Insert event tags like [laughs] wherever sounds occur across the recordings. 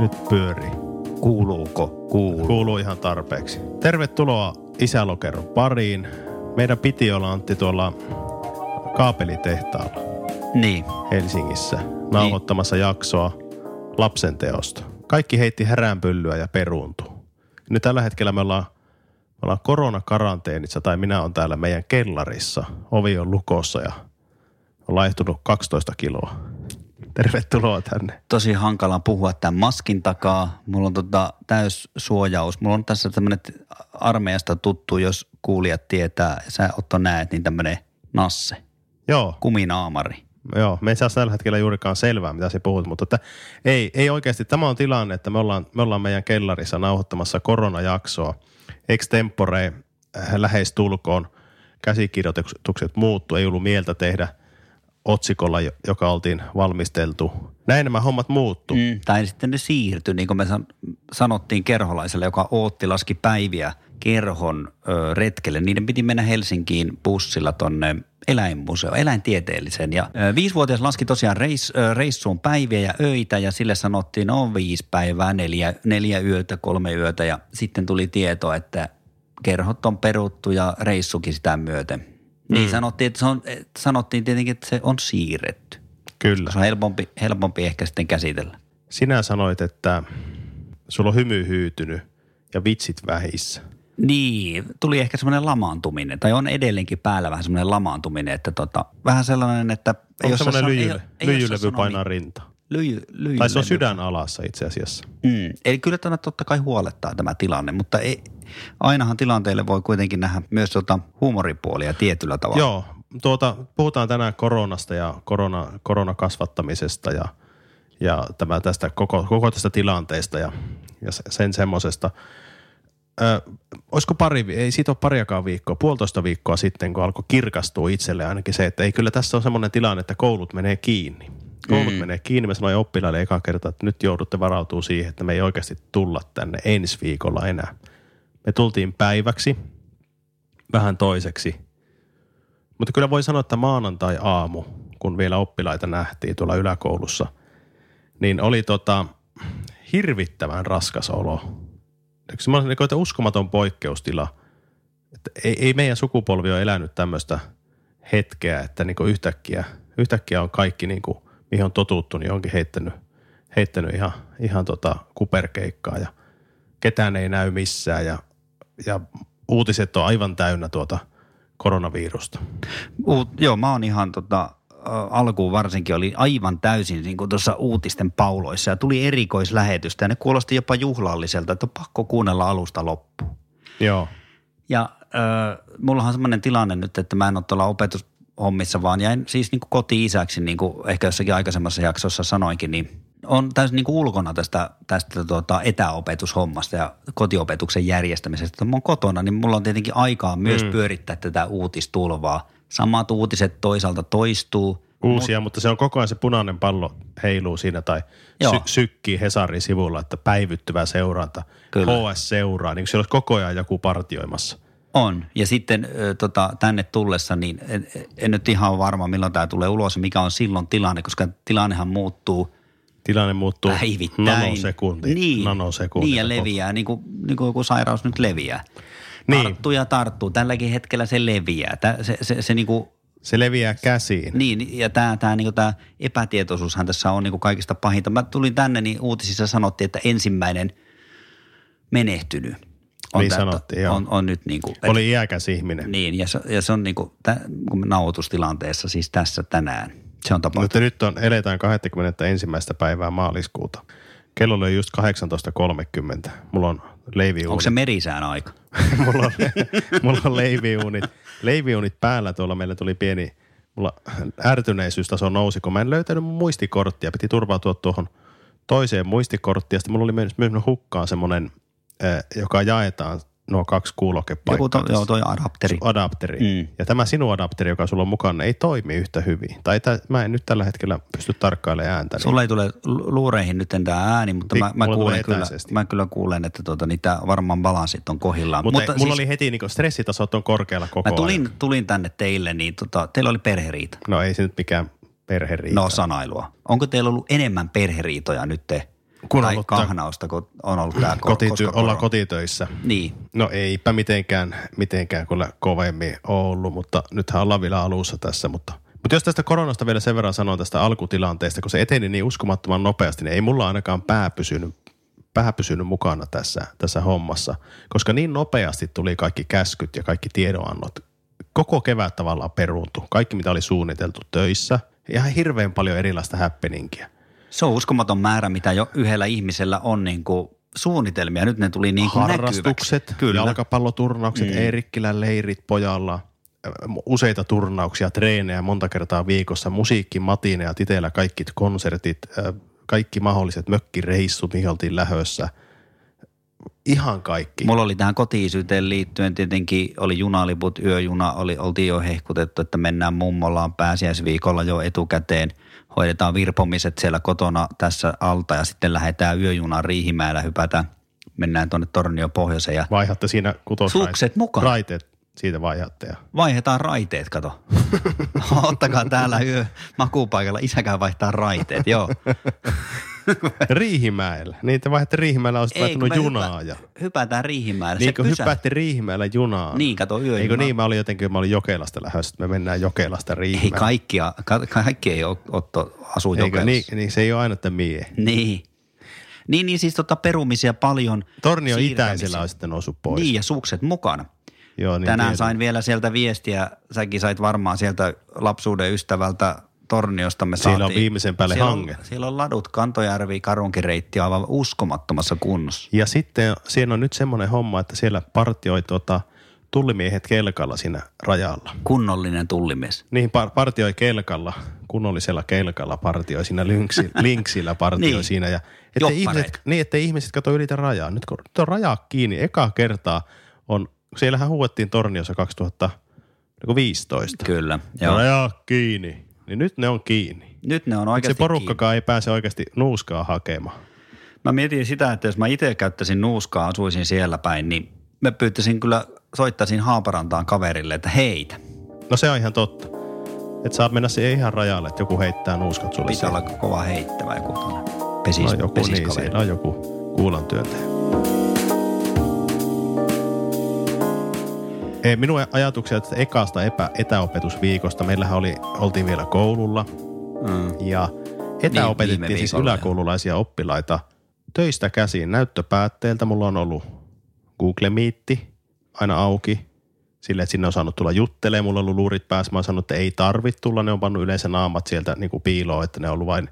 Nyt pyörii. Kuuluuko? Kuuluu. Kuuluu ihan tarpeeksi. Tervetuloa Isälokeron pariin. Meidän piti olla Antti tuolla kaapelitehtaalla Niin. Helsingissä nauhoittamassa jaksoa lapsen teosta. Kaikki heitti häränpyllyä ja peruuntui. Nyt tällä hetkellä me ollaan, me ollaan koronakaranteenissa tai minä on täällä meidän kellarissa. Ovi on lukossa ja on laihtunut 12 kiloa. Tervetuloa tänne. Tosi hankala puhua tämän maskin takaa. Mulla on tota täyssuojaus. Mulla on tässä tämmönen armeijasta tuttu, jos kuulijat tietää. Sä Otto näet, niin tämmönen nasse. Joo, Kuminaamari. Joo, me ei saa tällä hetkellä juurikaan selvää, mitä se puhut, mutta että ei, ei oikeasti. Tämä on tilanne, että me ollaan, me ollaan meidän kellarissa nauhoittamassa koronajaksoa. Extempore äh, lähestulkoon käsikirjoitukset muuttu, ei ollut mieltä tehdä otsikolla, jo- joka oltiin valmisteltu. Näin nämä hommat muuttu. Mm. Tai sitten ne siirtyi, niin kuin me san- sanottiin kerholaiselle, joka ootti laski päiviä kerhon ö, retkelle. Niiden piti mennä Helsinkiin bussilla tonne eläinmuseo, eläintieteelliseen. Ja ö, viisivuotias laski tosiaan reis, ö, reissuun päiviä ja öitä ja sille sanottiin, no viisi päivää, neljä, neljä yötä, kolme yötä ja sitten tuli tieto, että kerhot on peruttu ja reissukin sitä myöten. Niin sanottiin, että se on, että sanottiin tietenkin, että se on siirretty. Kyllä. Se on helpompi, helpompi ehkä sitten käsitellä. Sinä sanoit, että sulla on hymy hyytynyt ja vitsit vähissä. Niin, tuli ehkä semmoinen lamaantuminen, tai on edelleenkin päällä vähän semmoinen lamaantuminen, että tota, vähän sellainen, että... Onko semmoinen lyijy, lyijylevy painaa niin- rinta? Lyijy, lyijylevy. Tai se on sydän alassa itse asiassa. Mm. Eli kyllä tämä totta kai huolettaa tämä tilanne, mutta ei, ainahan tilanteelle voi kuitenkin nähdä myös tota huumoripuolia tietyllä tavalla. Joo, tuota, puhutaan tänään koronasta ja korona, koronakasvattamisesta ja, ja tämä tästä koko, koko tästä tilanteesta ja, ja se- sen semmoisesta. Ö, olisiko pari, ei siitä ole pariakaan viikkoa, puolitoista viikkoa sitten, kun alkoi kirkastua itselle ainakin se, että ei kyllä tässä on semmoinen tilanne, että koulut menee kiinni. Koulut mm. menee kiinni. Mä sanoin oppilaille eka kerta, että nyt joudutte varautua siihen, että me ei oikeasti tulla tänne ensi viikolla enää. Me tultiin päiväksi, vähän toiseksi – mutta kyllä voi sanoa, että maanantai-aamu, kun vielä oppilaita nähtiin tuolla yläkoulussa, niin oli tota hirvittävän raskas olo. Semmoinen niin että uskomaton poikkeustila. Että ei, ei meidän sukupolvi ole elänyt tämmöistä hetkeä, että niin yhtäkkiä, yhtäkkiä on kaikki, niin kuin, mihin on totuttu, niin onkin heittänyt, heittänyt ihan, ihan tota kuperkeikkaa ja ketään ei näy missään ja, ja uutiset on aivan täynnä tuota koronavirusta. Uut, joo, mä oon ihan tota, alkuun varsinkin oli aivan täysin niin kuin tuossa uutisten pauloissa ja tuli erikoislähetystä ja ne kuulosti jopa juhlalliselta, että on pakko kuunnella alusta loppuun. Joo. Ja äh, mullahan on semmoinen tilanne nyt, että mä en ole tuolla opetushommissa, vaan jäin siis niin kuin koti-isäksi, niin kuin ehkä jossakin aikaisemmassa jaksossa sanoinkin, niin on täysin niin kuin ulkona tästä, tästä tuota etäopetushommasta ja kotiopetuksen järjestämisestä. Kun mä oon kotona, niin mulla on tietenkin aikaa myös mm. pyörittää tätä uutistulvaa. Samat uutiset toisaalta toistuu. Uusia, mutta se on koko ajan se punainen pallo heiluu siinä tai Joo. sy- sykkii Hesarin sivulla, että päivittyvä seuranta. Kyllä. HS seuraa, niin kuin siellä olisi koko ajan joku partioimassa. On. Ja sitten tota, tänne tullessa, niin en, en nyt ihan varma, milloin tämä tulee ulos ja mikä on silloin tilanne, koska tilannehan muuttuu Tilanne muuttuu päivittäin. nanosekunti. Niin, nanosekunti. niin ja leviää, niin kuin, niin kuin joku sairaus nyt leviää. Niin. Tarttuu ja tarttuu. Tälläkin hetkellä se leviää. Tää, se, se, se niin kuin, Se leviää käsiin. niin, ja tämä tää, niin tää epätietoisuushan tässä on niin kuin kaikista pahinta. Mä tulin tänne, niin uutisissa sanottiin, että ensimmäinen menehtynyt on, Niin sanottiin, joo. on, on nyt niin kuin, Oli iäkäs ihminen. niin, ja se, ja se on niin kuin, tä, nauhoitustilanteessa, siis tässä tänään, se on tapahtunut. Mutta nyt on, eletään 21. päivää maaliskuuta. Kello oli just 18.30. Mulla on leiviuunit. Onko se merisään aika? [laughs] mulla, on, mulla on leiviuunit, leiviuunit päällä tuolla. Meillä tuli pieni, mulla ärtyneisyys-taso nousi, kun mä en löytänyt mun muistikorttia. Piti turvautua tuohon toiseen muistikorttiin. Ja sitten mulla oli myös, myös hukkaan semmoinen, eh, joka jaetaan nuo kaksi kuulokepaikkaa. Joku to, joo, toi adapteri. adapteri. Mm. Ja tämä sinun adapteri, joka sulla on mukana, ei toimi yhtä hyvin. Tai tä, mä en nyt tällä hetkellä pysty tarkkailemaan ääntä. Niin Sulla ei tule lu- luureihin nyt tämä ääni, mutta Pik- mä, mä, kuulen kyllä, mä kyllä kuulen, että tota, niitä varmaan balanssit on kohillaan. mutta, mutta mulla siis, oli heti niin stressitasot on korkealla koko mä tulin, ajan. tulin tänne teille, niin tota, teillä oli perheriita. No ei se nyt mikään perheriita. No sanailua. Onko teillä ollut enemmän perheriitoja nyt te? Kun tai ollut kahnausta, kun on ollut tämä Kotity- ollaan kotitöissä. Niin, No eipä mitenkään, mitenkään kyllä kovemmin ollut, mutta nythän ollaan vielä alussa tässä. Mutta, mutta jos tästä koronasta vielä sen verran sanon tästä alkutilanteesta, kun se eteni niin uskomattoman nopeasti, niin ei mulla ainakaan pää pysynyt, pää pysynyt mukana tässä, tässä hommassa, koska niin nopeasti tuli kaikki käskyt ja kaikki tiedonannot. Koko kevät tavallaan peruuntui. Kaikki, mitä oli suunniteltu töissä. Ihan hirveän paljon erilaista happeningia. Se on uskomaton määrä, mitä jo yhdellä ihmisellä on niin kuin suunnitelmia. Nyt ne tuli niin kuin harrastukset, näkyväksi. Kyllä. jalkapalloturnaukset, mm. Eerikkilän leirit pojalla, ö, useita turnauksia, treenejä monta kertaa viikossa, musiikki, matineja, titeillä kaikki konsertit, ö, kaikki mahdolliset mökkireissut, mihin oltiin lähössä. Ihan kaikki. Mulla oli tähän kotiisyyteen liittyen tietenkin oli junaliput, yöjuna, oli, oltiin jo hehkutettu, että mennään mummolaan pääsiäisviikolla jo etukäteen. Hoidetaan virpomiset siellä kotona tässä alta ja sitten lähdetään yöjunaan Riihimäellä, hypätään, mennään tuonne Tornio pohjoiseen ja Vaihatte siinä kutos Sukset mukaan. Raiteet siitä vaihatte. Ja. vaihdetaan raiteet, kato. [laughs] Ottakaa täällä yö makuupaikalla, isäkään vaihtaa raiteet, joo. [laughs] [laughs] Riihimäellä. Niin te vaihdatte Riihimäellä, olisit Ei, me junaa. hyppä- ja... Hypätään Riihimäelle. Niin kun pysä... hyppäätte Riihimäellä junaan. Niin, kato yöjuna. Eikö niin? Mä olin jotenkin, mä olin Jokelasta lähdössä, että me mennään Jokelasta Ei Riihimäelle. kaikkia, ka- kaikki ei Otto asu Eikö Jokelassa. niin, niin, se ei ole aina, että mie. Niin. Niin, niin siis tota perumisia paljon. Tornio itäisellä on sitten noussut pois. Niin, ja sukset mukana. Joo, niin Tänään tiedän. sain vielä sieltä viestiä, säkin sait varmaan sieltä lapsuuden ystävältä Torniosta me Siellä on viimeisen päälle siellä hange. On, siellä on ladut, Kantojärvi, Karunkireitti aivan uskomattomassa kunnossa. Ja sitten siinä on nyt semmoinen homma, että siellä partioi tota, tullimiehet kelkalla siinä rajalla. Kunnollinen tullimies. Niin par- partioi kelkalla, kunnollisella kelkalla partioi siinä lynksi, [laughs] linksillä partioi Niin. siinä. Ja ettei ihmiset, niin, ettei ihmiset kato ylitä rajaa. Nyt kun on raja kiinni, eka kertaa on, siellähän huuettiin Torniossa 2015. Kyllä, joo. Raja kiinni, niin nyt ne on kiinni. Nyt ne on Se oikeasti kiinni. porukkakaan ei pääse oikeasti nuuskaa hakemaan. Mä mietin sitä, että jos mä itse käyttäisin nuuskaa, asuisin siellä päin, niin mä pyytäisin kyllä, soittaisin Haaparantaan kaverille, että heitä. No se on ihan totta. Että saat mennä siihen ihan rajalle, että joku heittää nuuskat sulle. Pitää olla kova heittävä joku pesis, no joku, niin, pesiskaveri. siinä on joku kuulan työntäjä. Ei, minun ajatuksia tästä ekasta epä, etäopetusviikosta. Meillähän oli, oltiin vielä koululla Mm. ja Niin, etäopetettiin viime siis yläkoululaisia oppilaita töistä käsiin näyttöpäätteeltä. Mulla on ollut Google Meet aina auki sille, että sinne on saanut tulla juttelemaan. Mulla on ollut luurit päässä. Mä oon sanonut, että ei tarvitse tulla. Ne on pannut yleensä naamat sieltä niin kuin piiloon, että ne on ollut vain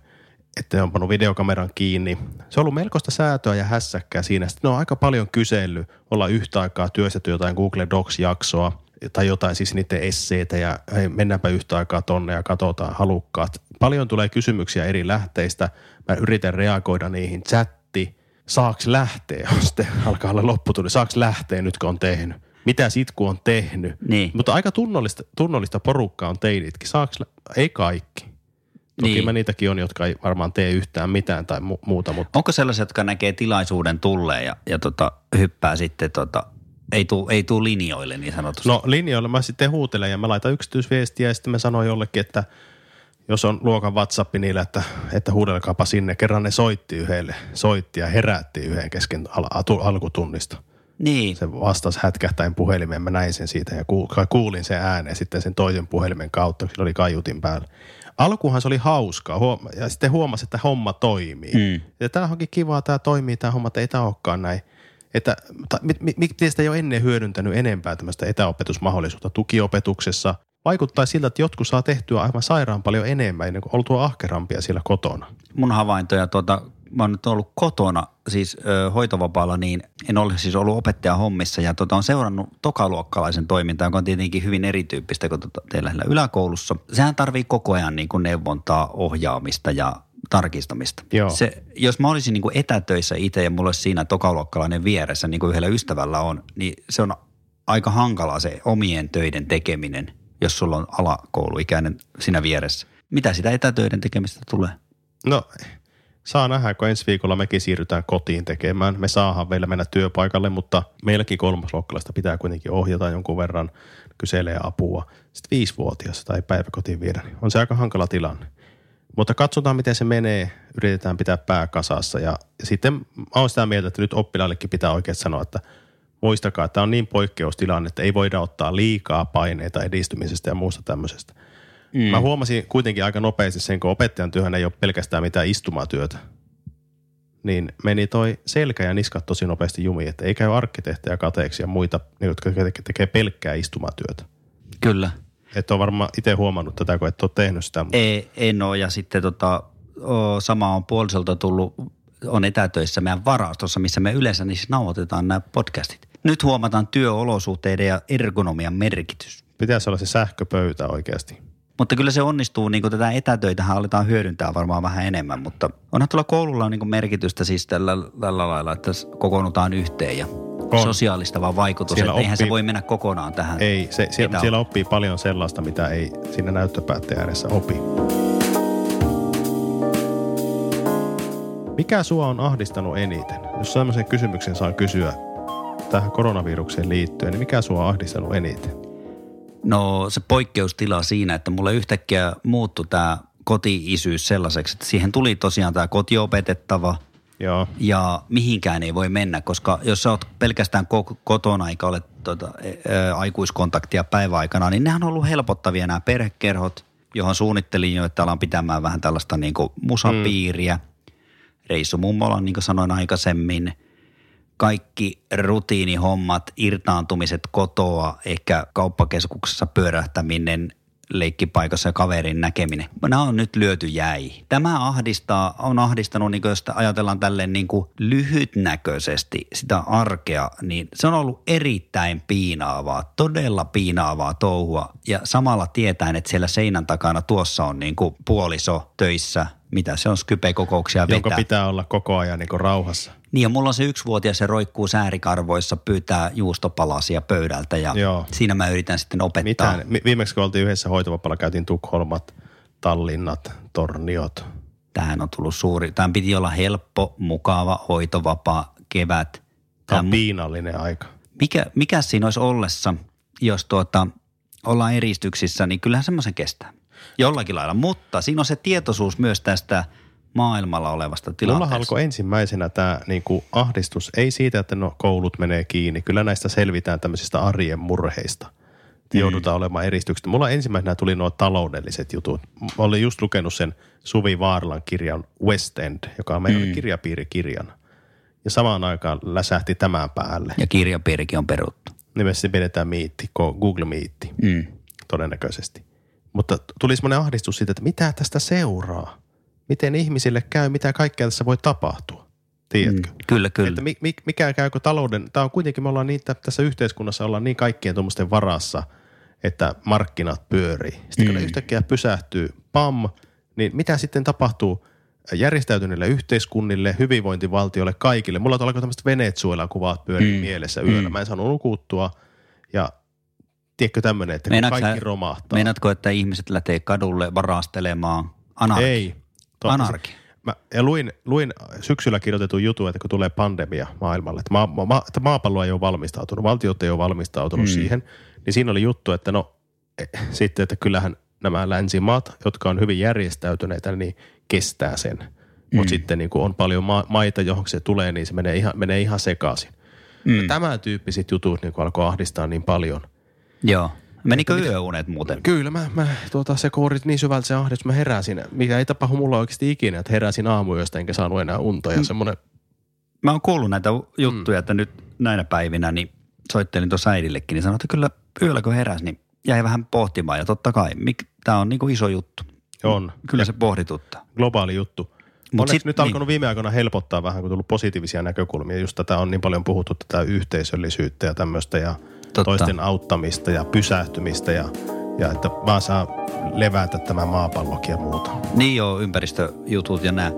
että ne on pannut videokameran kiinni. Se on ollut melkoista säätöä ja hässäkkää siinä. Sitten ne on aika paljon kysellyt olla yhtä aikaa työstetty jotain Google Docs-jaksoa tai jotain siis niiden esseitä ja hei, mennäänpä yhtä aikaa tonne ja katsotaan halukkaat. Paljon tulee kysymyksiä eri lähteistä. Mä yritän reagoida niihin. Chatti, saaks lähteä, on [laughs] sitten alkaa olla lopputuli. Saaks lähteä nyt kun on tehnyt? Mitä sit kun on tehnyt? Niin. Mutta aika tunnollista, tunnollista porukkaa on teinitkin. Saaks, lä- ei kaikki. Toki Niin. mä niitäkin on, jotka ei varmaan tee yhtään mitään tai mu- muuta, mutta Onko sellaisia, jotka näkee tilaisuuden tulleen ja, ja tota, hyppää sitten, tota, ei tuu, ei tuu linjoille niin sanotusti? no linjoilla mä sitten huutelen ja mä laitan yksityisviestiä ja sitten mä sanoin jollekin, että jos on luokan WhatsApp niillä, että, että huudelkaapa sinne. Kerran ne soitti yhdelle, soitti ja herätti yhden kesken al- alkutunnista. niin, Se vastasi hätkähtäen puhelimeen, mä näin sen siitä ja kuul- kuulin sen ääneen sitten sen toisen puhelimen kautta, kun sillä oli kaiutin päällä. Alkuhan se oli hauskaa huom- ja sitten huomasi, että homma toimii. Mm. Ja tämä onkin kivaa, tämä toimii, tämä homma, että ei tämä olekaan näin. Että ta- mi- mi- miksi sitä ei ole ennen hyödyntänyt enempää tämmöistä etäopetusmahdollisuutta tukiopetuksessa? Vaikuttaa siltä, että jotkut saa tehtyä aivan sairaan paljon enemmän ennen kuin oltua ahkerampia siellä kotona. mun havaintoja, tuota, mä oon nyt ollut kotona, siis ö, hoitovapaalla, niin en ole siis ollut opettaja hommissa ja tota, on seurannut tokaluokkalaisen toimintaa, joka on tietenkin hyvin erityyppistä kuin tota, teillä yläkoulussa. Sehän tarvii koko ajan niin kuin neuvontaa, ohjaamista ja tarkistamista. Joo. Se, jos mä olisin niin kuin etätöissä itse ja mulla olisi siinä tokaluokkalainen vieressä, niin kuin yhdellä ystävällä on, niin se on aika hankalaa se omien töiden tekeminen, jos sulla on alakouluikäinen siinä vieressä. Mitä sitä etätöiden tekemistä tulee? No, saa nähdä, kun ensi viikolla mekin siirrytään kotiin tekemään. Me saadaan vielä mennä työpaikalle, mutta meilläkin kolmasluokkalaista pitää kuitenkin ohjata jonkun verran, kyselee apua. Sitten viisivuotias tai päiväkotiin viedä, niin on se aika hankala tilanne. Mutta katsotaan, miten se menee. Yritetään pitää pää kasassa. Ja, ja sitten mä oon sitä mieltä, että nyt oppilaillekin pitää oikein sanoa, että muistakaa, että tämä on niin poikkeustilanne, että ei voida ottaa liikaa paineita edistymisestä ja muusta tämmöisestä. Mm. Mä huomasin kuitenkin aika nopeasti sen, kun opettajan työhän ei ole pelkästään mitään istumatyötä. Niin meni toi selkä ja niskat tosi nopeasti jumiin, että ei käy arkkitehtejä kateeksi ja muita, jotka tekee pelkkää istumatyötä. Kyllä. Et ole varmaan itse huomannut tätä, kun et ole tehnyt sitä. Mutta... Ei, en ole ja sitten tota, sama on puolisolta tullut, on etätöissä meidän varastossa, missä me yleensä niissä nauhoitetaan nämä podcastit. Nyt huomataan työolosuhteiden ja ergonomian merkitys. Pitäisi olla se sähköpöytä oikeasti. Mutta kyllä se onnistuu, niin kuin tätä etätöitähän aletaan hyödyntää varmaan vähän enemmän, mutta onhan tuolla koululla niin kuin merkitystä siis tällä, tällä lailla, että kokoonnutaan yhteen ja on. sosiaalistava vaikutus, siellä että oppii, eihän se voi mennä kokonaan tähän. Ei, se, siellä, siellä oppii paljon sellaista, mitä ei siinä näyttöpäätteen ääressä opi. Mikä sua on ahdistanut eniten? Jos sellaisen kysymyksen saa kysyä tähän koronavirukseen liittyen, niin mikä sua on ahdistanut eniten? No se poikkeustila siinä, että mulle yhtäkkiä muuttui tämä koti-isyys sellaiseksi, että siihen tuli tosiaan tämä kotiopetettava – Joo. Ja mihinkään ei voi mennä, koska jos sä oot pelkästään kotona eikä ole tuota, ä, aikuiskontaktia päiväaikana, niin nehän on ollut helpottavia nämä perhekerhot, johon suunnittelin jo, että alan pitämään vähän tällaista niin kuin musapiiriä. Mm. Reissu mummola, niin kuin sanoin aikaisemmin. Kaikki rutiinihommat, irtaantumiset kotoa, ehkä kauppakeskuksessa pyörähtäminen, leikkipaikassa ja kaverin näkeminen. Nämä on nyt lyöty jäi. Tämä ahdistaa, on ahdistanut, niin jos ajatellaan tälleen niin kuin lyhytnäköisesti sitä arkea, niin se on ollut erittäin piinaavaa, todella piinaavaa touhua. Ja samalla tietäen, että siellä seinän takana tuossa on niin kuin puoliso töissä, mitä se on Skype-kokouksia vetää. Jonka pitää olla koko ajan niin kuin rauhassa. Niin ja mulla on se yksivuotias, se roikkuu säärikarvoissa, pyytää juustopalasia pöydältä ja Joo. siinä mä yritän sitten opettaa. Mitään. Viimeksi kun oltiin yhdessä hoitovapalla, käytiin Tukholmat, Tallinnat, Torniot. Tähän on tullut suuri. Tämän piti olla helppo, mukava, hoitovapaa kevät. Tämä on piinallinen aika. Mikä, mikä siinä olisi ollessa, jos tuota, ollaan eristyksissä, niin kyllähän semmoisen kestää. Jollakin lailla, mutta siinä on se tietoisuus myös tästä – maailmalla olevasta tilanteesta. Mulla alkoi ensimmäisenä tämä niin kuin ahdistus, ei siitä, että no koulut menee kiinni. Kyllä näistä selvitään tämmöisistä arjen murheista. Mm. Joudutaan olemaan eristykset. Mulla ensimmäisenä tuli nuo taloudelliset jutut. Mä olin just lukenut sen Suvi Vaarlan kirjan West End, joka on meidän mm. kirjapiirikirjana. Ja samaan aikaan läsähti tämän päälle. Ja kirjapiirikin on peruttu. Nimessä pidetään miitti, Google Meetti, mm. todennäköisesti. Mutta tuli semmoinen ahdistus siitä, että mitä tästä seuraa miten ihmisille käy, mitä kaikkea tässä voi tapahtua. Tiedätkö? Mm, kyllä, kyllä. Että mi, mikä käykö talouden, tämä on kuitenkin, me ollaan niin, tässä yhteiskunnassa ollaan niin kaikkien tuommoisten varassa, että markkinat pyörii. Sitten mm. kun ne yhtäkkiä pysähtyy, pam, niin mitä sitten tapahtuu järjestäytyneille yhteiskunnille, hyvinvointivaltioille, kaikille? Mulla alkoi tämmöiset Venezuela-kuvat pyörii mm. mielessä yöllä. Mm. Mä en saanut nukuttua ja tiedätkö tämmöinen, että Meinaatko kaikki romahtaa. Meinaatko, että ihmiset lähtee kadulle varastelemaan anarki? Ei, Anarki. Mä, ja luin, luin syksyllä kirjoitetun jutun, että kun tulee pandemia maailmalle, että, maa, ma, että maapallo ei ole valmistautunut, valtiot ei ole valmistautunut mm. siihen, niin siinä oli juttu, että no e, sitten, että kyllähän nämä länsimaat, jotka on hyvin järjestäytyneitä, niin kestää sen. Mm. Mutta sitten niin kun on paljon ma- maita, johon se tulee, niin se menee ihan, menee ihan sekaisin. Mm. Tämän tyyppiset jutut niin alkoi ahdistaa niin paljon. Joo. Menikö mitä, yöunet muuten? Kyllä, mä, mä tuota, se kourit niin syvältä se ahdistus, mä heräsin, mikä ei tapahdu mulla oikeasti ikinä, että heräsin aamuyöstä enkä saanut enää unta ja mm. semmoinen. Mä oon kuullut näitä juttuja, mm. että nyt näinä päivinä niin soittelin tuossa äidillekin, niin sanoin, että kyllä yöllä kun heräsi, niin jäi vähän pohtimaan ja totta kai, tämä on niinku iso juttu. On. Kyllä ja se pohdituttaa. Globaali juttu. Mut sit, nyt niin. alkanut viime aikoina helpottaa vähän, kun tullut positiivisia näkökulmia. Just tätä on niin paljon puhuttu, tätä yhteisöllisyyttä ja tämmöistä ja – Totta. toisten auttamista ja pysähtymistä ja, ja että vaan saa levätä tämä maapallokin ja muuta. Niin joo, ympäristöjutut ja nämä.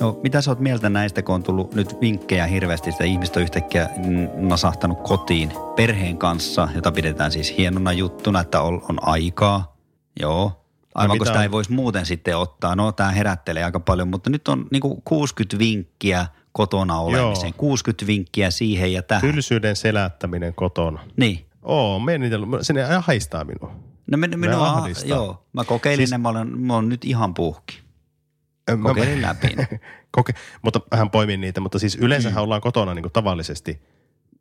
No mitä sä oot mieltä näistä, kun on tullut nyt vinkkejä hirveästi, että ihmiset on yhtäkkiä nasahtanut kotiin perheen kanssa, jota pidetään siis hienona juttuna, että on, on aikaa. Joo, Aivan kun sitä ei voisi muuten sitten ottaa. No tämä herättelee aika paljon, mutta nyt on niin 60 vinkkiä kotona olemisen. Joo. 60 vinkkiä siihen ja tähän. Tylsyyden selättäminen kotona. Niin. Oo. Sinne haistaa minua. No minua, minua ahdistaa. joo. Mä kokeilin Siis- ne, mä olen, mä olen nyt ihan puhki. Mä- Kokeilin läpi. ne. [laughs] Koke, mutta hän poimin niitä, mutta siis yleensähän ollaan kotona niin kuin tavallisesti.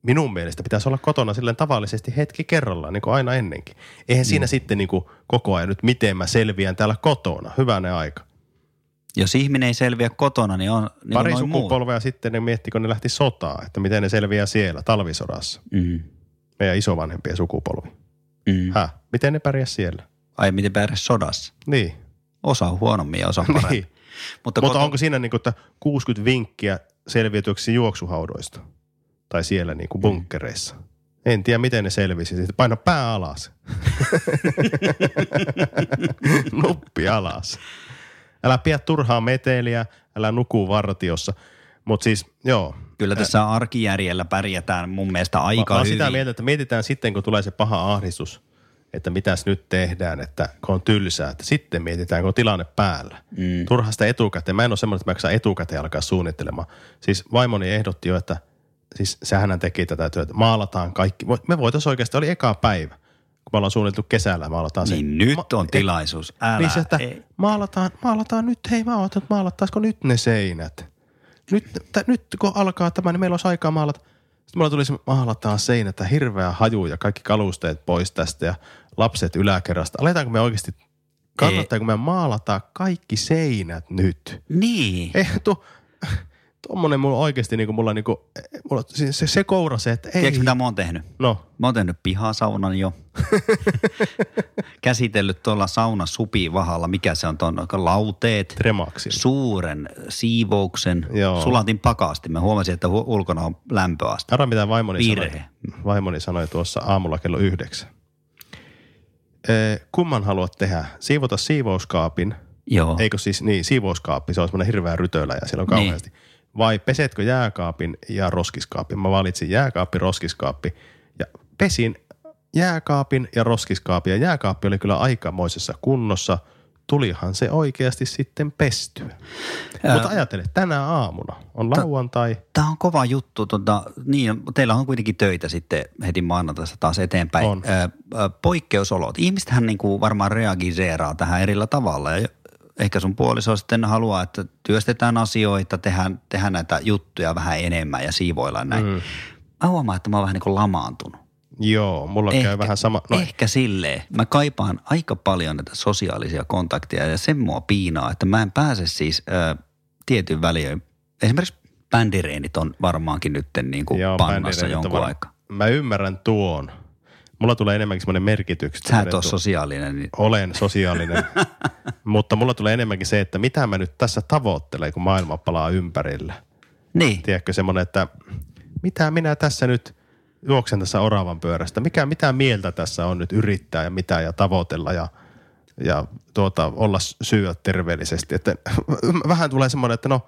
Minun mielestä pitäisi olla kotona silleen tavallisesti hetki kerrallaan, niin kuin aina ennenkin. Eihän siinä sitten niin kuin koko ajan nyt, miten mä selviän täällä kotona. Hyvänen aika. Jos ihminen ei selviä kotona, niin on niin Pari on sukupolvea sitten ne miettii, kun ne lähti sotaan, että miten ne selviää siellä talvisodassa. Mm. Meidän isovanhempien sukupolvi. Mm. Häh? Miten ne pärjäs siellä? Ai miten pärjäs sodassa? Niin. Osa on huonommin ja osa [laughs] paremmin. niin. Mutta, Mutta koto- onko siinä niin kuin, että 60 vinkkiä selviytyäksi juoksuhaudoista? Tai siellä niin kuin bunkkereissa? En tiedä, miten ne selvisi. Sitten paina pää alas. [laughs] Nuppi alas. Älä pidä turhaa meteliä, älä nuku vartiossa. Mutta siis, joo. Kyllä tässä arkijärjellä pärjätään mun mielestä aika Mä hyvin. sitä mieltä, että mietitään sitten, kun tulee se paha ahdistus, että mitäs nyt tehdään, että kun on tylsää, että sitten mietitään, kun on tilanne päällä. Mm. Turha sitä etukäteen. Mä en ole semmoinen, että mä etukäteen alkaa suunnittelemaan. Siis vaimoni ehdotti jo, että siis sehän teki tätä työtä. Maalataan kaikki. Me voitaisiin oikeasti, oli eka päivä, kun me ollaan suunniteltu kesällä, maalataan se. Niin nyt on tilaisuus. Älä. Niin se, että ei. maalataan, maalataan nyt, hei mä oon, että maalattaisiko nyt ne seinät? Nyt, t- nyt kun alkaa tämä, niin meillä olisi aikaa maalata. Sitten mulla tuli se, maalataan seinät, hirveä haju ja kaikki kalusteet pois tästä ja lapset yläkerrasta. Aletaanko me oikeasti, kannattaako me maalata kaikki seinät nyt? Niin. Ei, tuo, tuommoinen mulla oikeasti, niin kuin mulla, niin kuin, mulla se, se, se koura se, että ei. Tiedätkö mitä mä oon tehnyt? No, Mä oon tehnyt pihasaunan jo. [laughs] Käsitellyt tuolla sauna supivahalla, mikä se on tuon lauteet. tremaksi. Suuren siivouksen. Joo. Sulatin pakasti. Mä huomasin, että hu- ulkona on lämpöaste. Arra mitä vaimoni Virhe. sanoi, vaimoni sanoi tuossa aamulla kello yhdeksän. Ee, kumman haluat tehdä? Siivota siivouskaapin, Joo. eikö siis niin, siivouskaappi, se on semmoinen hirveä rytölä ja siellä on Niin. Vai pesetkö jääkaapin ja roskiskaapin? Mä valitsin jääkaappi, roskiskaappi ja pesin jääkaapin ja roskiskaapin ja jääkaappi oli kyllä aikamoisessa kunnossa. Tulihan se oikeasti sitten pestyä. Ää- Mutta ajattele, tänä aamuna on lauantai. Tämä on kova juttu. Tota, niin, teillä on kuitenkin töitä sitten heti maanantaista taas eteenpäin. On. Ö, poikkeusolot. Ihmistähän niin kuin varmaan reagiseeraa tähän erillä tavalla. Ja ehkä sun puoliso sitten haluaa, että työstetään asioita, tehdään, tehdään näitä juttuja vähän enemmän ja siivoillaan näin. Mm. Mä huomaan, että mä oon vähän niin kuin lamaantunut. Joo, mulla Ehkä, käy vähän sama. No, ehkä silleen. Mä kaipaan aika paljon näitä sosiaalisia kontakteja ja sen mua piinaa, että mä en pääse siis ö, tietyn väliin. Esimerkiksi bändireenit on varmaankin nyt niin kuin Joo, pannassa jonkun varmaan- aikaa. Mä ymmärrän tuon. Mulla tulee enemmänkin semmoinen merkitys. Sä et ole sosiaalinen. Niin Olen sosiaalinen, [laughs] mutta mulla tulee enemmänkin se, että mitä mä nyt tässä tavoittelen, kun maailma palaa ympärillä. niin. Tiedätkö semmoinen, että mitä minä tässä nyt juoksen tässä oravan pyörästä. Mikä, mitä mieltä tässä on nyt yrittää ja mitä ja tavoitella ja, ja tuota, olla syödä terveellisesti. Että [laughs] vähän tulee semmoinen, että no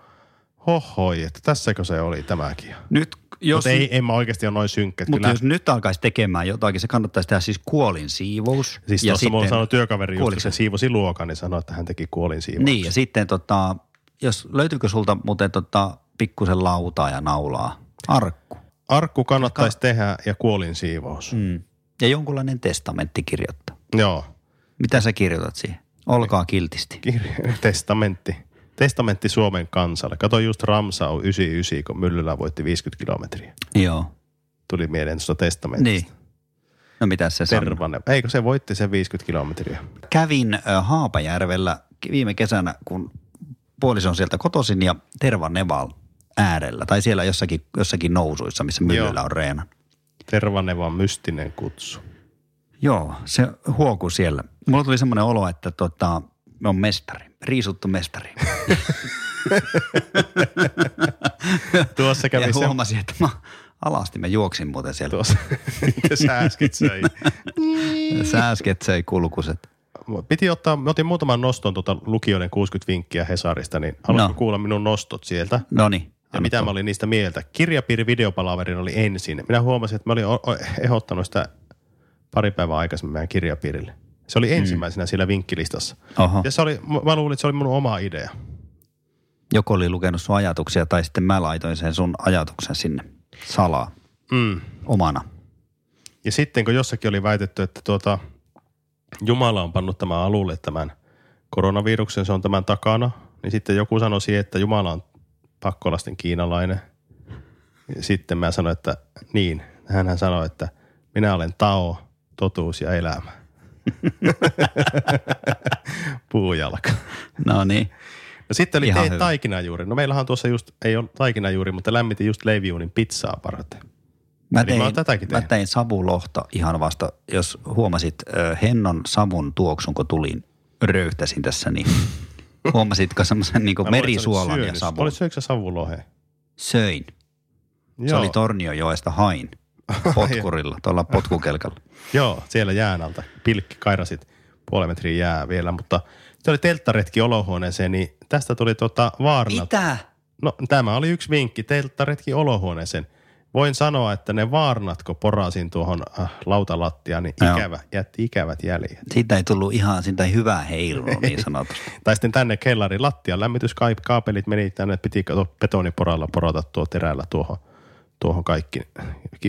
hohoi, että tässäkö se oli tämäkin. Nyt, jos, Mutta ei, en mä oikeasti ole noin synkkä. mutta Kyllä, jos nyt alkaisi tekemään jotakin, se kannattaisi tehdä siis kuolin siivous. siis tuossa mulla sanoi työkaveri, just, kun se siivosi luokan, niin sanoi, että hän teki kuolin siivouksen. Niin, ja sitten tota, jos löytyykö sulta muuten tota, pikkusen lautaa ja naulaa? Arkku. Arkku kannattaisi tehdä ja kuolin siivous. Mm. Ja jonkunlainen testamentti kirjoittaa. Joo, Mitä sä kirjoitat siihen? Olkaa kiltisti. Kirja, testamentti. Testamentti Suomen kansalle. Kato just Ramsau 99, kun Myllylä voitti 50 kilometriä. Joo. Tuli mieleen tuosta testamentista. Niin. No mitä se sanoo? Eikö se voitti sen 50 kilometriä? Kävin Haapajärvellä viime kesänä, kun puoliso on sieltä kotoisin ja Tervaneval äärellä. Tai siellä jossakin, jossakin nousuissa, missä myllyllä on reenan. Tervanevan mystinen kutsu. Joo, se huokui siellä. Mulla tuli semmoinen olo, että tota, me on mestari, riisuttu mestari. [laughs] Tuossa kävi ja se, huomasin, että mä alasti, mä juoksin muuten siellä. tuossa, [laughs] sä äsken söi. Sä äsken söi kulkuset. Piti ottaa, mä otin muutaman noston tuota lukijoiden 60 vinkkiä Hesarista, niin haluatko No. kuulla minun nostot sieltä? No niin. Ja mitä mä olin niistä mieltä? Kirjapiiri videopalaverin oli ensin. Minä huomasin, että mä olin ehdottanut sitä pari päivää aikaisemmin meidän kirjapiirille. Se oli ensimmäisenä siellä vinkkilistassa. Oho. Ja se oli, mä luulin, että se oli mun oma idea. Joku oli lukenut sun ajatuksia tai sitten mä laitoin sen sun ajatuksen sinne salaa Mm. omana. Ja sitten kun jossakin oli väitetty, että tuota, Jumala on pannut tämän alulle tämän koronaviruksen, se on tämän takana, niin sitten joku sanoi siihen, että Jumala on pakkolasten kiinalainen. Sitten mä sanoin, että niin. Hän sanoi, että minä olen Tao, totuus ja elämä. [laughs] Puujalka. No niin. No sitten oli Ihan hyvä. taikinajuuri. No meillähän tuossa just, ei ole taikinajuuri, mutta lämmitin just leiviuunin pizzaa varten. Mä Eli mä tein, tätäkin mä tehnyt. tein savulohta ihan vasta, jos huomasit ö, Hennon savun tuoksun, kun tulin, röyhtäsin tässä, niin [laughs] huomasitko semmoisen niin Mä merisuolan ja savun? Olit syöksä sä savuloheen? Söin. Se oli Torniojoesta hain [laughs] potkurilla, tuolla potkukelkalla. [laughs] Joo, siellä jään alta. Pilkki kairasit puolen metrin jää vielä, mutta se oli telttaretki olohuoneeseen, niin tästä tuli tota vaarna. Mitä? No tämä oli yksi vinkki, telttaretki olohuoneeseen. Voin sanoa, että ne vaarnat, kun porasin tuohon äh, lautalattiaan, niin Joo. ikävä, jätti ikävät jäljet. Siitä ei tullut ihan, siitä ei hyvää heilua niin [laughs] sanotusti. Tai sitten tänne kellarin lattian lämmityskaapelit meni tänne, piti betoniporalla porata tuo terällä tuohon, tuohon kaikki.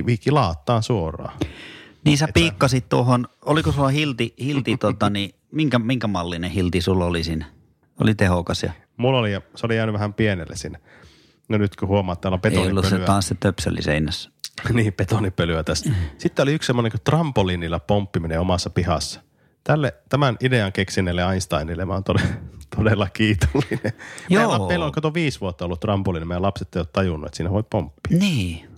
Viikki laattaan suoraan. Niin sä piikkasit tuohon, oliko sulla hilti, hilti [laughs] tota, niin, minkä, minkä mallinen hilti sulla oli siinä? Oli tehokas ja Mulla oli, se oli jäänyt vähän pienelle sinne. No nyt kun huomaat, että täällä on ei ollut se betonipölyä. se töpseli seinässä. [laughs] niin, betonipölyä tästä. Sitten oli yksi semmoinen kuin trampoliinilla pomppiminen omassa pihassa. Tälle, tämän idean keksineelle Einsteinille mä oon todella, todella kiitollinen. Joo. Meillä, meillä on kato viisi vuotta ollut trampoliini, meidän lapset ei ole tajunnut, että siinä voi pomppia. Niin.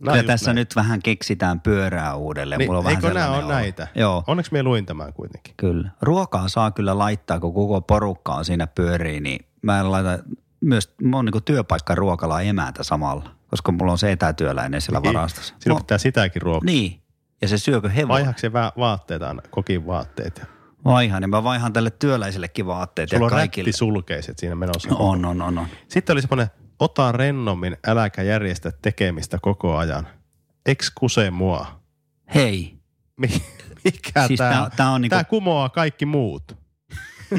Nää Kyllä tässä näin. nyt vähän keksitään pyörää uudelleen. Niin, Mulla on eikö nämä ole näitä? Joo, Onneksi me luin tämän kuitenkin. kyllä. Ruokaa saa kyllä laittaa, kun koko porukka on siinä pyörii, niin mä en laita myös, mä oon niin työpaikka ruokala emäntä samalla, koska mulla on se etätyöläinen siellä varastossa. Sinun Mo- pitää sitäkin ruokaa. niin, ja se syökö hevonen? Vaihaako se va- vaatteita aina, kokin vaatteet? Ja Vaihan, niin mä vaihan tälle työläisellekin vaatteet Sulla ja on kaikille. rättisulkeiset siinä menossa. On, on, on, on. Sitten oli semmoinen, ota rennommin, äläkä järjestä tekemistä koko ajan. Ekskuse mua. Hei, Mi- Mikä Siis tää, tää- tää on niinku- Tää kumoaa kaikki muut. [laughs]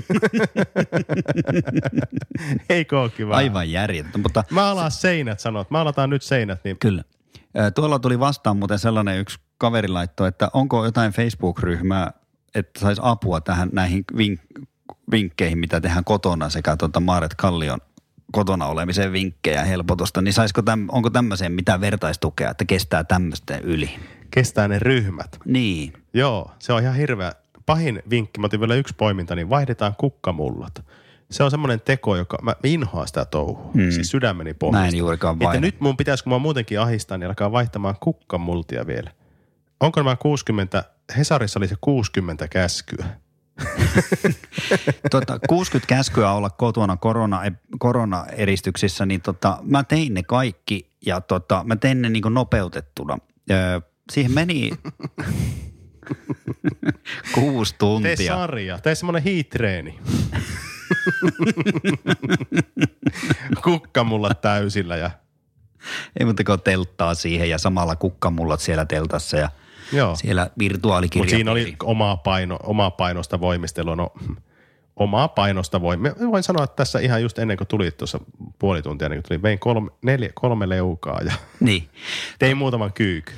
Ole kiva? aivan järjetön, mutta Mä alan seinät, sanot. Mä alataan nyt seinät, niin Kyllä. Tuolla tuli vastaan muuten sellainen yksi kaveri laittoi, että onko jotain Facebook-ryhmää, että saisi apua tähän näihin vink- vinkkeihin, mitä tehdään kotona sekä tuota Maaret Kallion kotona olemisen vinkkejä ja helpotusta, niin saisiko täm, onko tämmöiseen mitään vertaistukea, että kestää tämmöistä yli? kestää ne ryhmät. Niin. Joo, se on ihan hirveä. Pahin vinkki, mä otin vielä yksi poiminta, niin vaihdetaan kukkamullat. Se on semmoinen teko, joka, mä inhoan sitä touhua, mm. siis sydämeni pohjasta. Mä en juurikaan Että vaihda. nyt mun pitäisi, kun mä muutenkin ahistan, niin alkaa vaihtamaan kukkamultia vielä. Onko nämä 60, Hesarissa oli se 60 käskyä. Tota, 60 käskyä olla kotona korona, koronaeristyksissä, niin tota, mä tein ne kaikki ja tota, mä tein ne niin nopeutettuna. Öö, siihen meni [laughs] kuusi Tee tuntia. sarja, tee semmoinen hiitreeni. [laughs] Kukkamulla täysillä ja Ei muuta kuin telttaa siihen ja samalla kukkamullat siellä teltassa ja joo. siellä virtuaalikirja. Mutta siinä oli omaa, paino, omaa painosta voimistelua. No, omaa painosta voi. Mä voin sanoa, että tässä ihan just ennen kuin tuli tuossa puoli tuntia, ennen kuin tuli, vein kolme, neljä, kolme leukaa ja [laughs] Niin. tein muutaman kyykky.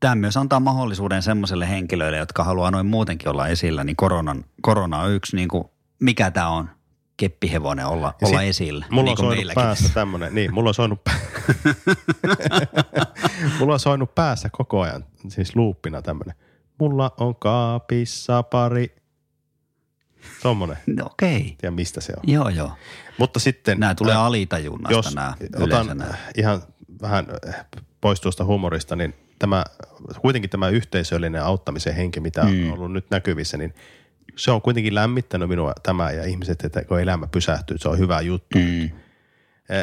Tämä myös antaa mahdollisuuden semmoiselle henkilöille, jotka haluaa noin muutenkin olla esillä, niin koronan, korona on yksi, niin kuin, mikä tämä on, keppihevonen olla, Ja olla sit esillä. Mulla niin on soinut päässä tämmönen, niin mulla on soinut, [laughs] mulla on soinut päässä koko ajan, siis luuppina tämmönen. Mulla on kaapissa pari, tommonen, No, Okei, tiedä mistä se on. joo joo. Mutta sitten... Nämä tulee äh, alitajunnasta jos nämä otan nämä. ihan vähän äh, pois tuosta humorista, niin tämä, kuitenkin tämä yhteisöllinen auttamisen henki, mitä mm. on ollut nyt näkyvissä, niin se on kuitenkin lämmittänyt minua tämä ja ihmiset, että kun elämä pysähtyy, se on hyvä juttu. Mm.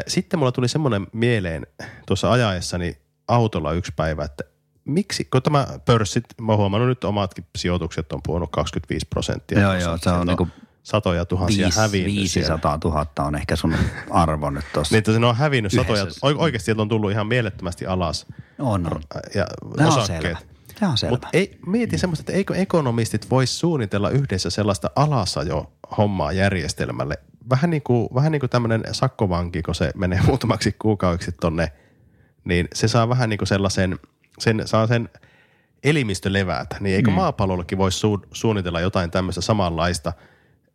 Sitten mulla tuli semmoinen mieleen tuossa ajaessani autolla yksi päivä, että miksi, kun tämä pörssit, mä oon huomannut nyt omatkin sijoitukset on puhunut 25 prosenttia. Joo, joo, se on Sieltä niinku satoja tuhansia Viis, hävinnyt siellä. 500 000 on ehkä sun arvo nyt tuossa. Niin, että se on hävinnyt satoja, Yhdessä. oike- oikeasti sieltä on tullut ihan mielettömästi alas on, on. ja Tämä on selvä. Tämä on selvä. Mutta ei, mieti semmoista, että eikö ekonomistit voisi suunnitella yhdessä sellaista alasajo hommaa järjestelmälle. Vähän niin kuin, vähän niin kuin tämmöinen sakkovanki, kun se menee [laughs] muutamaksi kuukaudeksi tonne, niin se saa vähän niin kuin sellaisen, sen, saa sen elimistö levätä, niin eikö mm. maapallollakin voisi su- suunnitella jotain tämmöistä samanlaista?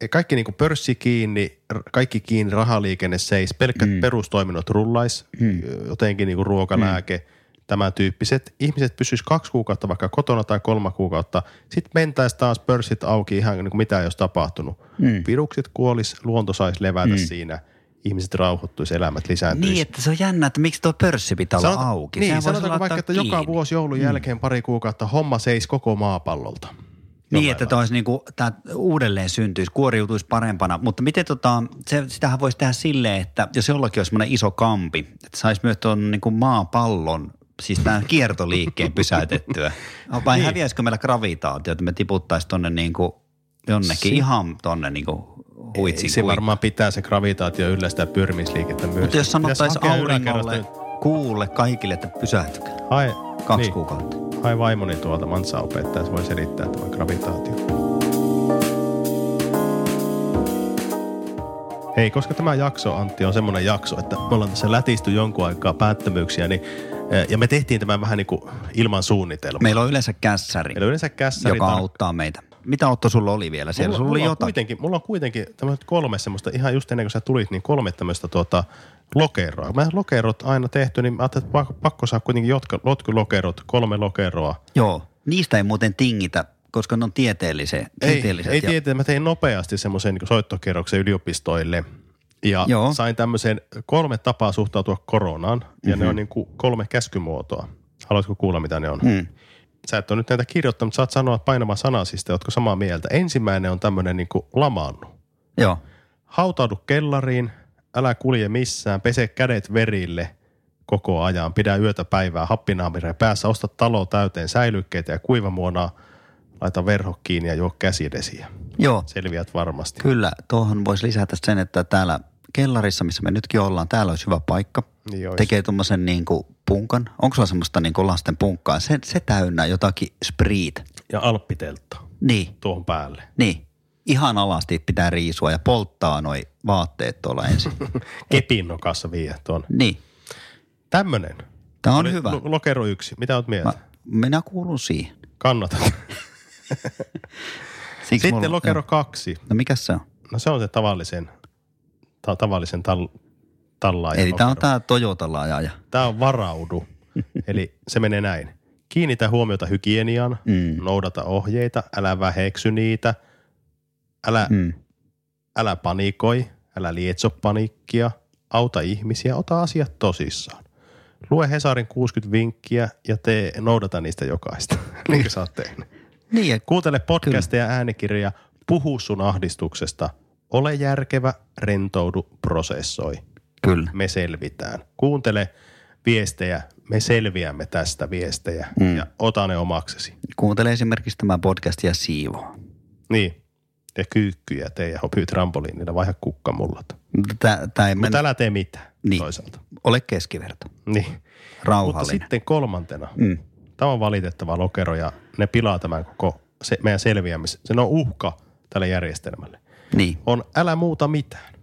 E, kaikki niin kuin pörssi kiinni, kaikki kiinni, rahaliikenne seis, pelkkät mm. perustoiminnot rullais, mm. jotenkin niin kuin ruoka, mm. Tämän tyyppiset. Ihmiset pysyisivät kaksi kuukautta vaikka kotona tai kolme kuukautta. Sitten mentäisiin taas pörssit auki ihan niin kuin mitä ei olisi tapahtunut. Mm. Virukset kuolis, luonto saisi levätä mm. siinä – ihmiset rauhoittuisi, elämät lisääntyisi. Niin, että se on jännä, että miksi tuo pörssi pitää olla Sanota, auki. Niin, Sehän sanotaanko vaikka, että kiinni. joka vuosi joulun mm. jälkeen pari kuukautta homma seis koko maapallolta. Niin, että olisi niin kuin, tämä uudelleen syntyisi, kuoriutuisi parempana. Mutta miten tota, se, sitähän voisi tehdä silleen, että jos jollakin olisi semmoinen iso kampi, että saisi myös tuon niin kuin maapallon siis tämän kiertoliikkeen pysäytettyä. [laughs] Vai niin. häviäisikö meillä gravitaatio, että me tiputtaisiin tuonne niin kuin jonnekin si- ihan tuonne niin kuin huitsin. Se varmaan pitää se gravitaatio yllä sitä pyrmisliikettä myös. Mutta jos sanottaisiin auringolle, kuulle kaikille, että pysähtykää. Hai, Kaksi niin. kuukautta. Hai vaimoni tuolta Mansa opettaja, se voi selittää tämä gravitaatio. Hei, koska tämä jakso, Antti, on semmoinen jakso, että me ollaan tässä lätisty jonkun aikaa päättömyyksiä, niin ja me tehtiin tämä vähän niin kuin ilman suunnitelmaa. Meillä on yleensä kässäri, Meillä on yleensä kässäri joka auttaa meitä. Mitä Otto sulla oli vielä siellä? Mulla, sulla mulla oli jotain. Kuitenkin, mulla on kuitenkin kolme semmoista, ihan just ennen kuin sä tulit, niin kolme tämmöistä tuota, lokeroa. Mä lokerot aina tehty, niin mä ajattelin, että pakko, saa kuitenkin jotka, lokerot, kolme lokeroa. Joo, niistä ei muuten tingitä, koska ne on tieteellisiä. Ei, ei tieteellisiä. Mä tein nopeasti semmoisen niin soittokerroksen yliopistoille. Ja Joo. sain tämmöisen kolme tapaa suhtautua koronaan, ja mm-hmm. ne on niin kuin kolme käskymuotoa. Haluatko kuulla, mitä ne on? Hmm sä et ole nyt näitä kirjoittanut, saat sanoa painava sanasista, jotka samaa mieltä. Ensimmäinen on tämmöinen niin kuin lamaannu. Joo. Hautaudu kellariin, älä kulje missään, pese kädet verille koko ajan, pidä yötä päivää happinaamireja päässä, osta talo täyteen säilykkeitä ja kuivamuonaa, laita verho kiinni ja juo käsidesiä. Joo. Selviät varmasti. Kyllä, tuohon voisi lisätä sen, että täällä kellarissa, missä me nytkin ollaan, täällä olisi hyvä paikka. Niin Tekee tuommoisen niin kuin punkan. Onko sulla semmoista niin kuin lasten punkkaa? Se, se täynnä jotakin spriit. Ja alppiteltta. Niin. Tuohon päälle. Niin. Ihan alasti pitää riisua ja polttaa noi vaatteet tuolla ensin. [laughs] Kepin nokassa vie tuon. Niin. Tämmönen. Tämä on Oli hyvä. Lokero yksi. Mitä oot mieltä? Mä, minä kuulun siihen. Kannatan. [laughs] Sitten mulla, lokero jo. kaksi. No mikä se on? No se on se tavallisen, ta- tavallisen tal- tallaaja. Eli tämä on tämä Toyota-laaja. Tämä on varaudu. [laughs] Eli se menee näin. Kiinnitä huomiota hygieniaan, mm. noudata ohjeita, älä väheksy niitä, älä, mm. älä panikoi, älä lietso paniikkia, auta ihmisiä, ota asiat tosissaan. Lue Hesarin 60 vinkkiä ja tee, noudata niistä jokaista, [laughs] niin sä oot tehnyt. Niin, Kuuntele podcasteja ja äänikirjoja, puhu sun ahdistuksesta, ole järkevä, rentoudu, prosessoi – Kyllä. me selvitään. Kuuntele viestejä, me selviämme tästä viestejä mm. ja ota ne omaksesi. Kuuntele esimerkiksi tämä podcast ja siivoa. Niin. Tee kyykkyjä, tee ja hopii trampoliinilla, vaiha kukkamullat. Mutta men... älä tee mitään niin. toisaalta. Ole keskiverto. Niin. Rauhallinen. Mutta sitten kolmantena. Mm. Tämä on valitettava lokero ja ne pilaa tämän koko se, meidän selviämisen. Se on uhka tälle järjestelmälle. Niin. On älä muuta mitään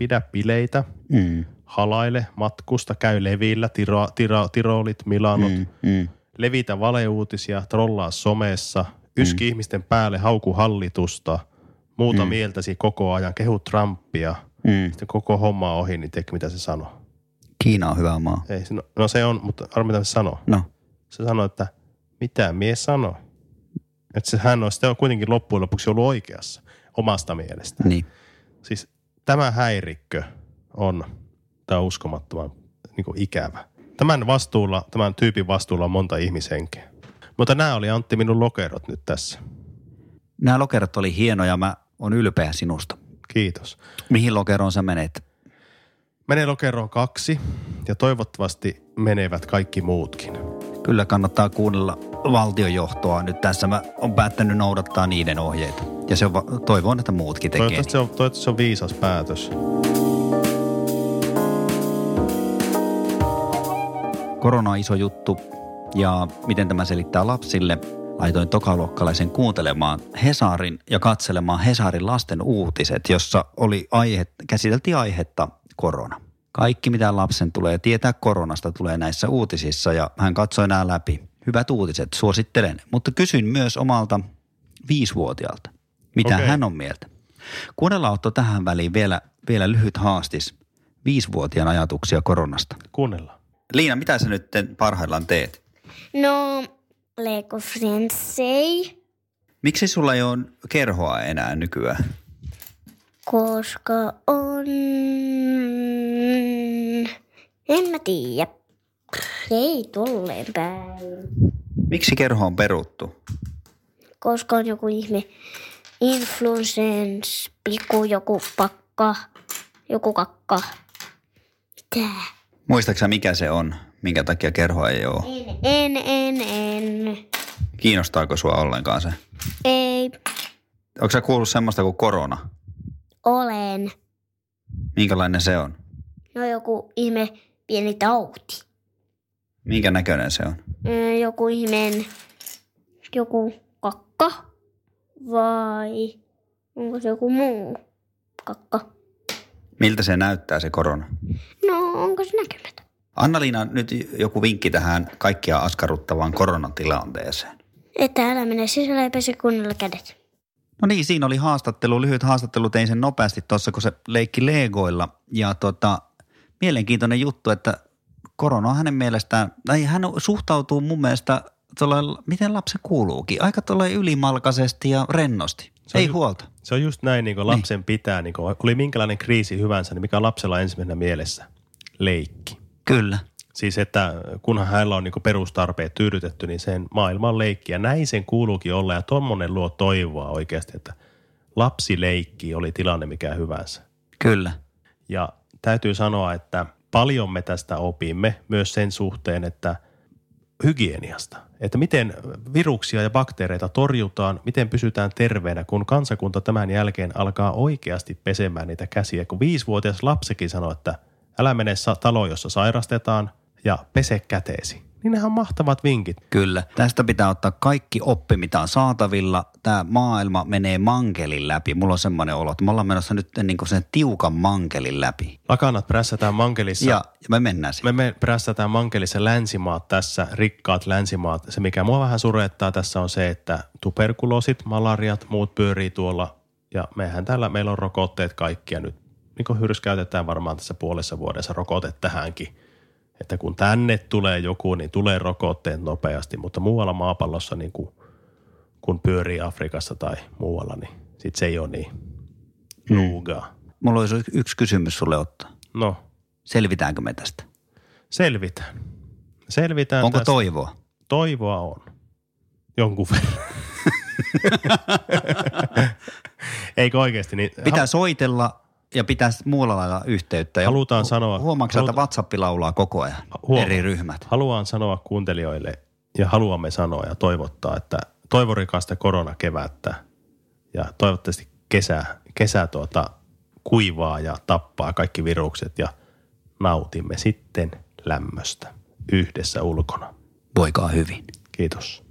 pidä bileitä, mm. halaile, matkusta, käy levillä, tiro, tiro, tirolit, milanot, mm, mm. levitä valeuutisia, trollaa somessa, yski mm. ihmisten päälle, hauku hallitusta, muuta mm. mieltäsi koko ajan, kehu Trumpia, mm. sitten koko homma ohi, niin teki mitä se sanoo. Kiina on hyvä maa. Ei, no, no se on, mutta arvo mitä se sanoo. No. Se sanoo, että mitä mies sanoi. Että se, hän on sitten kuitenkin loppujen lopuksi ollut oikeassa omasta mielestä. Niin. Siis tämä häirikkö on, tämä uskomattoman niin kuin ikävä. Tämän vastuulla, tämän tyypin vastuulla on monta ihmishenkeä. Mutta nämä oli Antti minun lokerot nyt tässä. Nämä lokerot oli hienoja, mä on ylpeä sinusta. Kiitos. Mihin lokeroon sä menet? Menee lokeroon kaksi ja toivottavasti menevät kaikki muutkin. Kyllä kannattaa kuunnella valtiojohtoa. Nyt tässä mä on päättänyt noudattaa niiden ohjeita. Ja se on, toivon, että muutkin tekee. Toivottavasti, niin. se on, toivottavasti se on viisas päätös. Korona on iso juttu ja miten tämä selittää lapsille. Laitoin tokaluokkalaisen kuuntelemaan Hesarin ja katselemaan Hesarin lasten uutiset, jossa oli aihe, käsiteltiin aihetta korona. Kaikki mitä lapsen tulee tietää koronasta tulee näissä uutisissa ja hän katsoi nämä läpi Hyvät uutiset, suosittelen. Mutta kysyn myös omalta viisivuotiaalta, mitä Okei. hän on mieltä. Kuunnellaan Otto tähän väliin vielä, vielä lyhyt haastis viisivuotiaan ajatuksia koronasta. Kuunnellaan. Liina, mitä sä nyt parhaillaan teet? No, Lego Friendsei, Miksi sulla ei ole kerhoa enää nykyään? koska on... En mä tiedä. Ei tolleen päin. Miksi kerho on peruttu? Koska on joku ihme influencens, piku, joku pakka, joku kakka. Mitä? Muistaaksä mikä se on, minkä takia kerhoa ei ole? En, en, en, en. Kiinnostaako sua ollenkaan se? Ei, Onko sä kuullut semmoista kuin korona? olen. Minkälainen se on? No joku ihme pieni tauti. Minkä näköinen se on? Ö, Joku ihmeen, joku kakka vai onko se joku muu kakka? Miltä se näyttää se korona? No onko se näkymätön? Anna-Liina, nyt joku vinkki tähän kaikkia askarruttavaan koronatilanteeseen. Että älä mene sisälle ja pese kunnolla kädet. No niin, siinä oli haastattelu, lyhyt haastattelu, tein sen nopeasti tuossa, kun se leikki Legoilla. Ja tota, mielenkiintoinen juttu, että korona on hänen mielestään, tai hän suhtautuu mun mielestä, tuolla, miten lapsi kuuluukin, aika tuolla ylimalkaisesti ja rennosti. Se Ei ju- huolta. Se on just näin, niin kuin lapsen pitää, niin kuin, oli minkälainen kriisi hyvänsä, niin mikä on lapsella ensimmäisenä mielessä? Leikki. Kyllä. Siis että kunhan hänellä on niin perustarpeet tyydytetty, niin sen maailma on leikki. Ja näin sen kuuluukin olla. Ja tommonen luo toivoa oikeasti, että lapsi leikki oli tilanne mikä hyvänsä. Kyllä. Ja täytyy sanoa, että paljon me tästä opimme myös sen suhteen, että hygieniasta. Että miten viruksia ja bakteereita torjutaan, miten pysytään terveenä, kun kansakunta tämän jälkeen alkaa oikeasti pesemään niitä käsiä. Kun viisivuotias lapsikin sanoo, että älä mene taloon, jossa sairastetaan ja pese käteesi. Niin nehän on mahtavat vinkit. Kyllä. Tästä pitää ottaa kaikki oppi, mitä on saatavilla. Tämä maailma menee mankelin läpi. Mulla on semmoinen olo, että me ollaan menossa nyt niin kuin sen tiukan mankelin läpi. Lakanat prässätään mankelissa. Ja, ja me mennään siihen. Me, me prässätään mankelissa länsimaat tässä, rikkaat länsimaat. Se, mikä mua vähän surettaa tässä on se, että tuberkuloosit, malariat, muut pyörii tuolla. Ja mehän täällä, meillä on rokotteet kaikkia nyt. Niin kuin hyrskäytetään varmaan tässä puolessa vuodessa rokote tähänkin. Että kun tänne tulee joku, niin tulee rokotteet nopeasti. Mutta muualla maapallossa, niin kuin, kun pyörii Afrikassa tai muualla, niin sit se ei ole niin nuugaa. Mulla olisi yksi kysymys sulle ottaa. No, Selvitäänkö me tästä? selvitään. Selvitään Onko tästä. toivoa? Toivoa on. Jonkun verran. [laughs] [laughs] Eikö oikeasti? Niin Pitää soitella ja pitää muulla lailla yhteyttä. Ja Halutaan hu- sanoa- Huomaatko, haluta- että WhatsApp laulaa koko ajan? Huoma- Eri ryhmät. Haluan sanoa kuuntelijoille ja haluamme sanoa ja toivottaa, että toivorikasta koronakevättä ja toivottavasti kesä, kesä tuota kuivaa ja tappaa kaikki virukset ja nautimme sitten lämmöstä yhdessä ulkona. Voikaa hyvin. Kiitos.